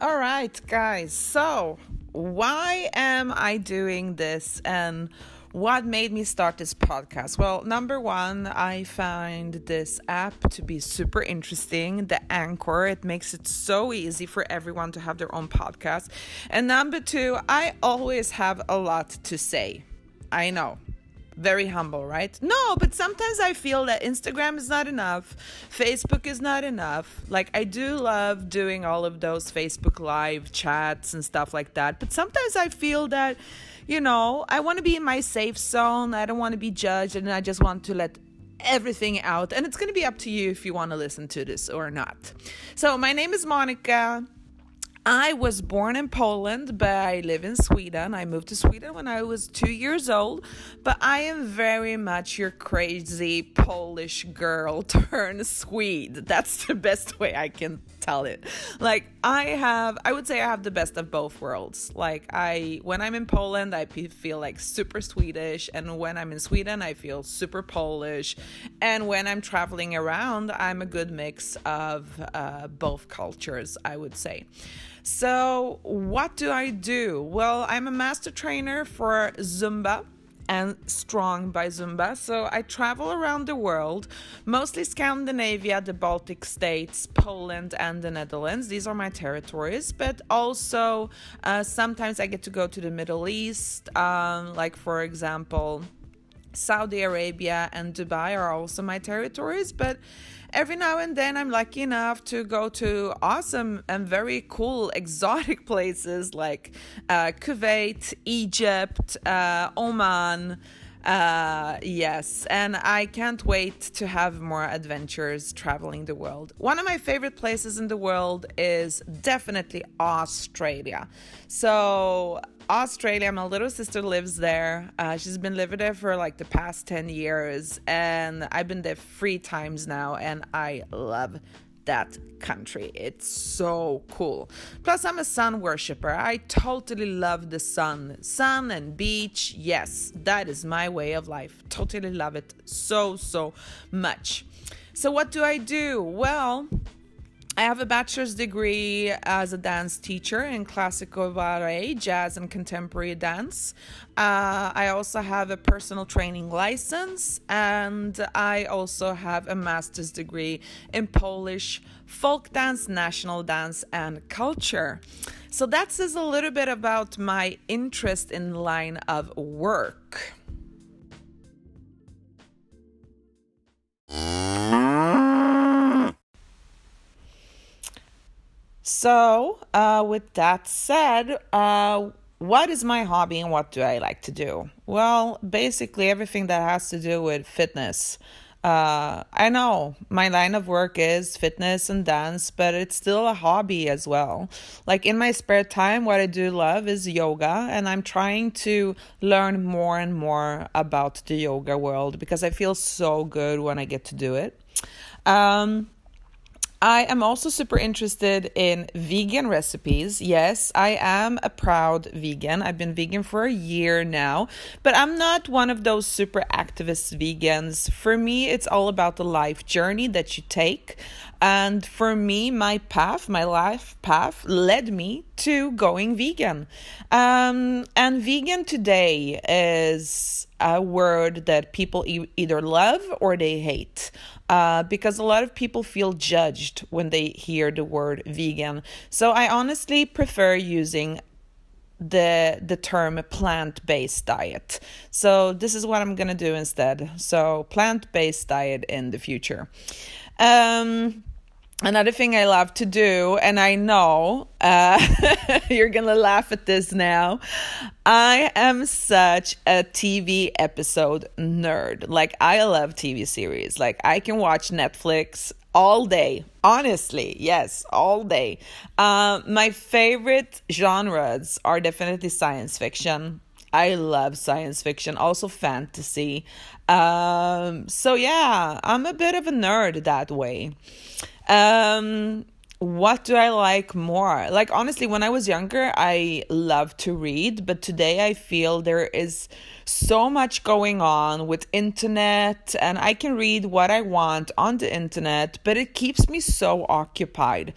All right, guys. So, why am I doing this and what made me start this podcast? Well, number one, I find this app to be super interesting. The Anchor, it makes it so easy for everyone to have their own podcast. And number two, I always have a lot to say. I know very humble, right? No, but sometimes I feel that Instagram is not enough, Facebook is not enough. Like, I do love doing all of those Facebook live chats and stuff like that, but sometimes I feel that, you know, I want to be in my safe zone, I don't want to be judged, and I just want to let everything out. And it's going to be up to you if you want to listen to this or not. So, my name is Monica. I was born in Poland, but I live in Sweden. I moved to Sweden when I was two years old. But I am very much your crazy Polish girl turned Swede. That's the best way I can tell it. Like I have, I would say I have the best of both worlds. Like I, when I'm in Poland, I feel like super Swedish, and when I'm in Sweden, I feel super Polish. And when I'm traveling around, I'm a good mix of uh, both cultures. I would say. So, what do I do? Well, I'm a master trainer for Zumba and Strong by Zumba. So I travel around the world, mostly Scandinavia, the Baltic states, Poland, and the Netherlands. These are my territories, but also uh, sometimes I get to go to the Middle East, um, like for example. Saudi Arabia and Dubai are also my territories, but every now and then I'm lucky enough to go to awesome and very cool exotic places like uh, Kuwait, Egypt, uh, Oman. Uh, yes, and I can't wait to have more adventures traveling the world. One of my favorite places in the world is definitely Australia. So, Australia, my little sister lives there. Uh, she's been living there for like the past 10 years, and I've been there three times now, and I love that country. It's so cool. Plus, I'm a sun worshiper. I totally love the sun. Sun and beach, yes, that is my way of life. Totally love it so, so much. So, what do I do? Well, I have a bachelor's degree as a dance teacher in classical ballet, jazz, and contemporary dance. Uh, I also have a personal training license, and I also have a master's degree in Polish folk dance, national dance, and culture. So that says a little bit about my interest in line of work. So, uh, with that said, uh, what is my hobby and what do I like to do? Well, basically, everything that has to do with fitness. Uh, I know my line of work is fitness and dance, but it's still a hobby as well. Like in my spare time, what I do love is yoga, and I'm trying to learn more and more about the yoga world because I feel so good when I get to do it. Um, I am also super interested in vegan recipes. Yes, I am a proud vegan. I've been vegan for a year now, but I'm not one of those super activist vegans. For me, it's all about the life journey that you take. And for me, my path, my life path, led me to going vegan. Um, and vegan today is a word that people e- either love or they hate uh, because a lot of people feel judged when they hear the word vegan. So I honestly prefer using the the term plant-based diet. So this is what I'm going to do instead. So plant-based diet in the future. Um another thing I love to do, and I know uh, you're gonna laugh at this now. I am such a TV episode nerd. Like, I love TV series. Like, I can watch Netflix all day. Honestly, yes, all day. Uh, my favorite genres are definitely science fiction. I love science fiction, also fantasy. Um, so yeah, I'm a bit of a nerd that way. Um, what do I like more? Like, honestly, when I was younger, I loved to read, but today I feel there is so much going on with internet and I can read what I want on the internet, but it keeps me so occupied.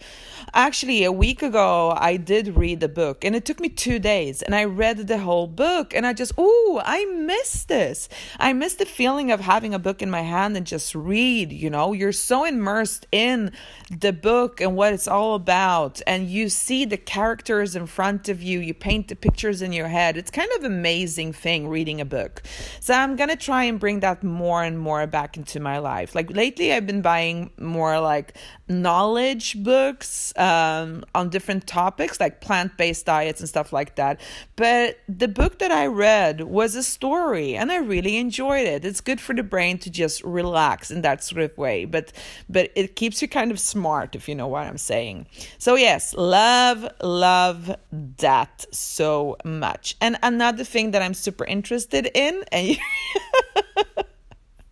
Actually, a week ago I did read a book and it took me 2 days and I read the whole book and I just, "Ooh, I miss this." I miss the feeling of having a book in my hand and just read, you know? You're so immersed in the book and what it's all about and you see the characters in front of you, you paint the pictures in your head. It's kind of amazing thing reading a book. So I'm going to try and bring that more and more back into my life. Like lately I've been buying more like knowledge books um, on different topics like plant-based diets and stuff like that. But the book that I read was a story and I really enjoyed it. It's good for the brain to just relax in that sort of way, but but it keeps you kind of smart if you know what I'm saying. So yes, love love that so much. And another thing that I'm super interested in and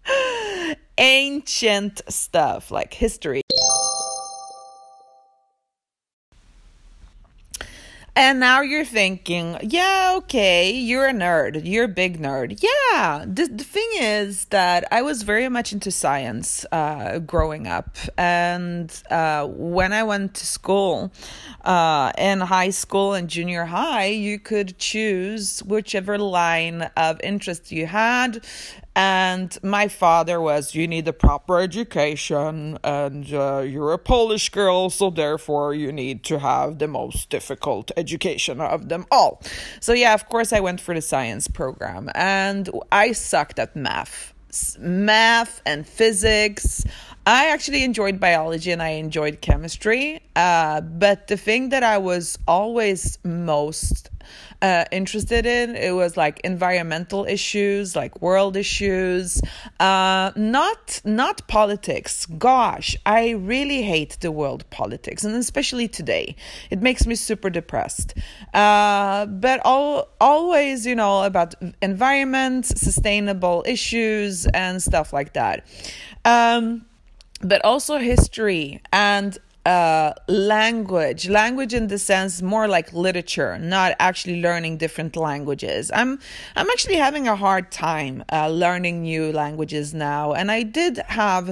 ancient stuff like history. And now you're thinking, yeah, okay, you're a nerd. You're a big nerd. Yeah. The, the thing is that I was very much into science uh, growing up. And uh, when I went to school, uh, in high school and junior high, you could choose whichever line of interest you had and my father was you need a proper education and uh, you're a polish girl so therefore you need to have the most difficult education of them all. So yeah of course i went for the science program and i sucked at math. Math and physics I actually enjoyed biology and I enjoyed chemistry, uh, but the thing that I was always most uh, interested in. It was like environmental issues, like world issues, uh, not not politics. Gosh, I really hate the world politics, and especially today, it makes me super depressed. Uh, but all always, you know, about environment, sustainable issues, and stuff like that. Um, but also history and uh, language. Language in the sense more like literature not actually learning different languages. I'm i'm actually having a hard time uh, learning new languages now. And i did have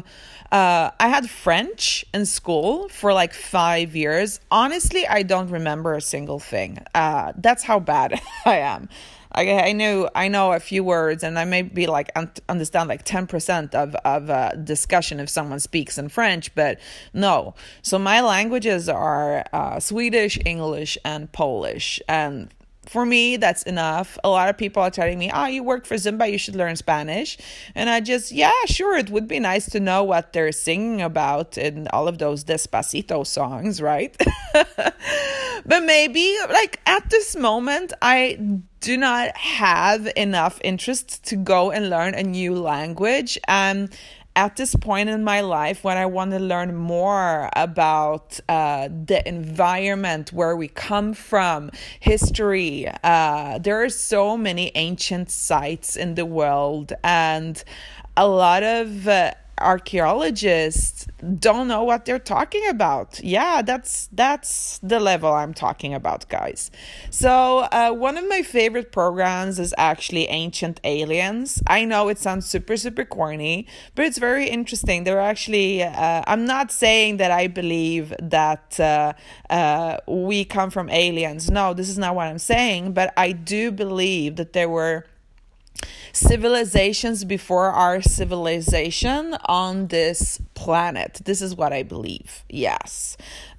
uh, i had french in school for like five years. Honestly i don't remember a single thing. Uh, that's how bad i am I, I know I know a few words and I may be like un- understand like 10% of of uh, discussion if someone speaks in French but no. So my languages are uh, Swedish English and Polish. And for me, that's enough. A lot of people are telling me, oh, you work for Zumba, you should learn Spanish. And I just, yeah, sure, it would be nice to know what they're singing about in all of those Despacito songs, right? but maybe, like, at this moment, I do not have enough interest to go and learn a new language. Um, at this point in my life when I want to learn more about uh, the environment where we come from, history. Uh, there are so many ancient sites in the world, and a lot of uh, archaeologists don't know what they're talking about. Yeah, that's that's the level I'm talking about, guys. So uh, one of my favorite programs is actually Ancient Aliens. I know it sounds super super corny, but it's very interesting. They're actually. Uh, I'm not saying that I believe that uh, uh we come from aliens. No, this is not what I'm saying. But I do believe that there were civilizations before our civilization on this planet. This is what I believe. Yes.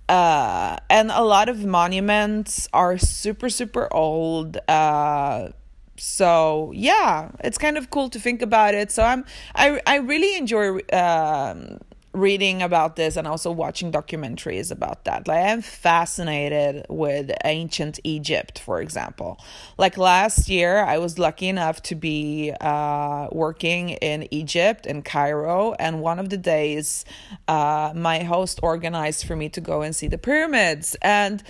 Uh, and a lot of monuments are super, super old. Uh, so yeah, it's kind of cool to think about it. So I'm, I, I really enjoy um, reading about this and also watching documentaries about that. Like I'm fascinated with ancient Egypt, for example. Like last year, I was lucky enough to be uh, working in Egypt in Cairo, and one of the days, uh, my host organized for me to go and see the pyramids, and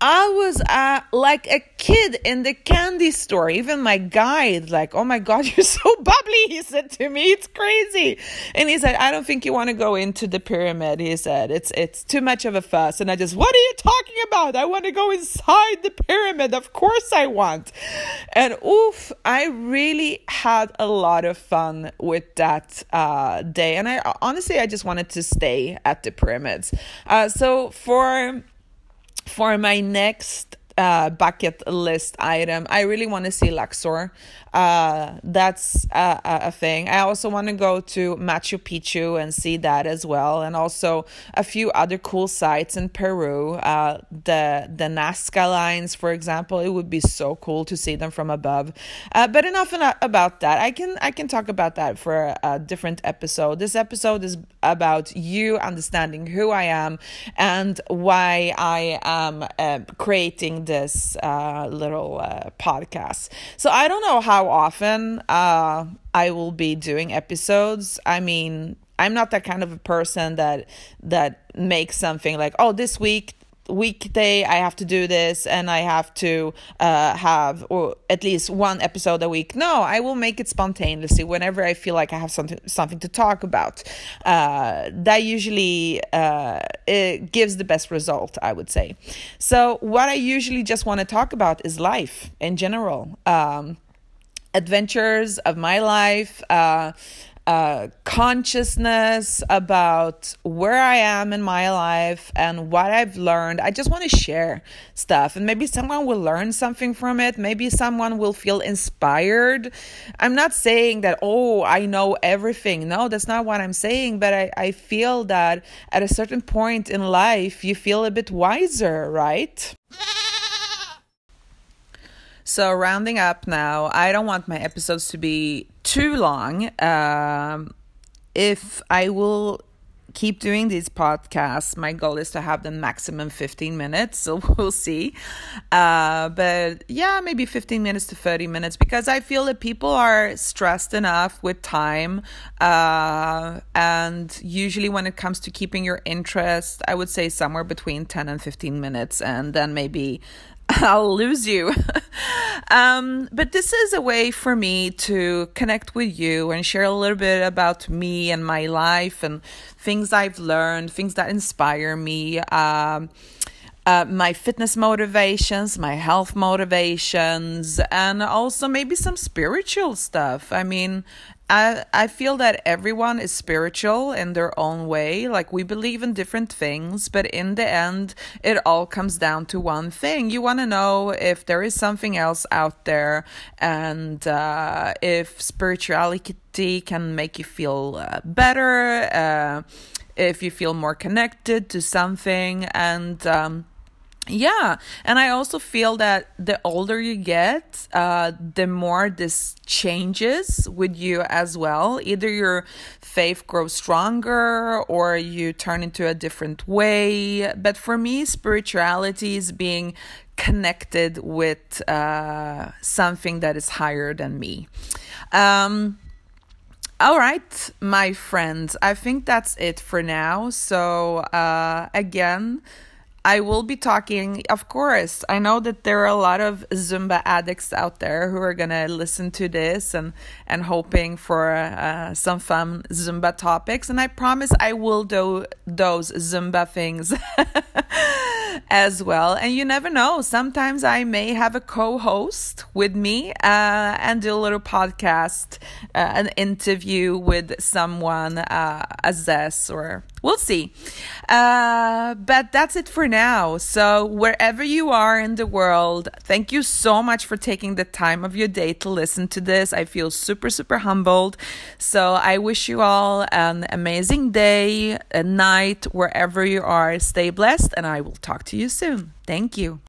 I was uh, like a kid in the candy store. Even my guide, like, "Oh my God, you're so bubbly," he said to me. It's crazy, and he said, "I don't think you want to go." Into the pyramid, he said. It's it's too much of a fuss. And I just, what are you talking about? I want to go inside the pyramid. Of course I want. And oof, I really had a lot of fun with that uh, day. And I honestly, I just wanted to stay at the pyramids. Uh, so for for my next uh, bucket list item. I really want to see Luxor. Uh, that's a, a thing. I also want to go to Machu Picchu and see that as well, and also a few other cool sites in Peru. Uh, the the Nazca lines, for example, it would be so cool to see them from above. Uh, but enough about that. I can I can talk about that for a, a different episode. This episode is about you understanding who I am and why I am uh, creating this uh, little uh, podcast. So I don't know how often uh, I will be doing episodes. I mean, I'm not that kind of a person that that makes something like, oh, this week weekday I have to do this and I have to uh, have or at least one episode a week. No, I will make it spontaneously whenever I feel like I have something something to talk about. Uh, that usually uh, it gives the best result, I would say. So what I usually just want to talk about is life in general. Um, adventures of my life, uh, uh, consciousness about where I am in my life and what I've learned. I just want to share stuff, and maybe someone will learn something from it. Maybe someone will feel inspired. I'm not saying that, oh, I know everything. No, that's not what I'm saying, but I, I feel that at a certain point in life, you feel a bit wiser, right? So, rounding up now, I don't want my episodes to be too long. Um, if I will keep doing these podcasts, my goal is to have them maximum 15 minutes. So, we'll see. Uh, but yeah, maybe 15 minutes to 30 minutes because I feel that people are stressed enough with time. Uh, and usually, when it comes to keeping your interest, I would say somewhere between 10 and 15 minutes, and then maybe I'll lose you. um, but this is a way for me to connect with you and share a little bit about me and my life and things I've learned, things that inspire me. Um, uh, my fitness motivations, my health motivations, and also maybe some spiritual stuff. I mean, I I feel that everyone is spiritual in their own way. Like we believe in different things, but in the end, it all comes down to one thing. You want to know if there is something else out there, and uh, if spirituality can make you feel uh, better, uh, if you feel more connected to something, and um, yeah and i also feel that the older you get uh, the more this changes with you as well. Either your faith grows stronger or you turn into a different way. But for me spirituality is being connected with uh, something that is higher than me. Um, all right, my friends, I think that's it for now. So, uh, again, I will be talking, of course. I know that there are a lot of Zumba addicts out there who are going to listen to this and, and hoping for uh, some fun Zumba topics. And I promise I will do those Zumba things as well. And you never know, sometimes I may have a co host with me uh, and do a little podcast, uh, an interview with someone, uh, a ZES or we'll see. Uh, but that's it for now. So, wherever you are in the world, thank you so much for taking the time of your day to listen to this. I feel super, super humbled. So, I wish you all an amazing day, a night, wherever you are. Stay blessed, and I will talk to you soon. Thank you.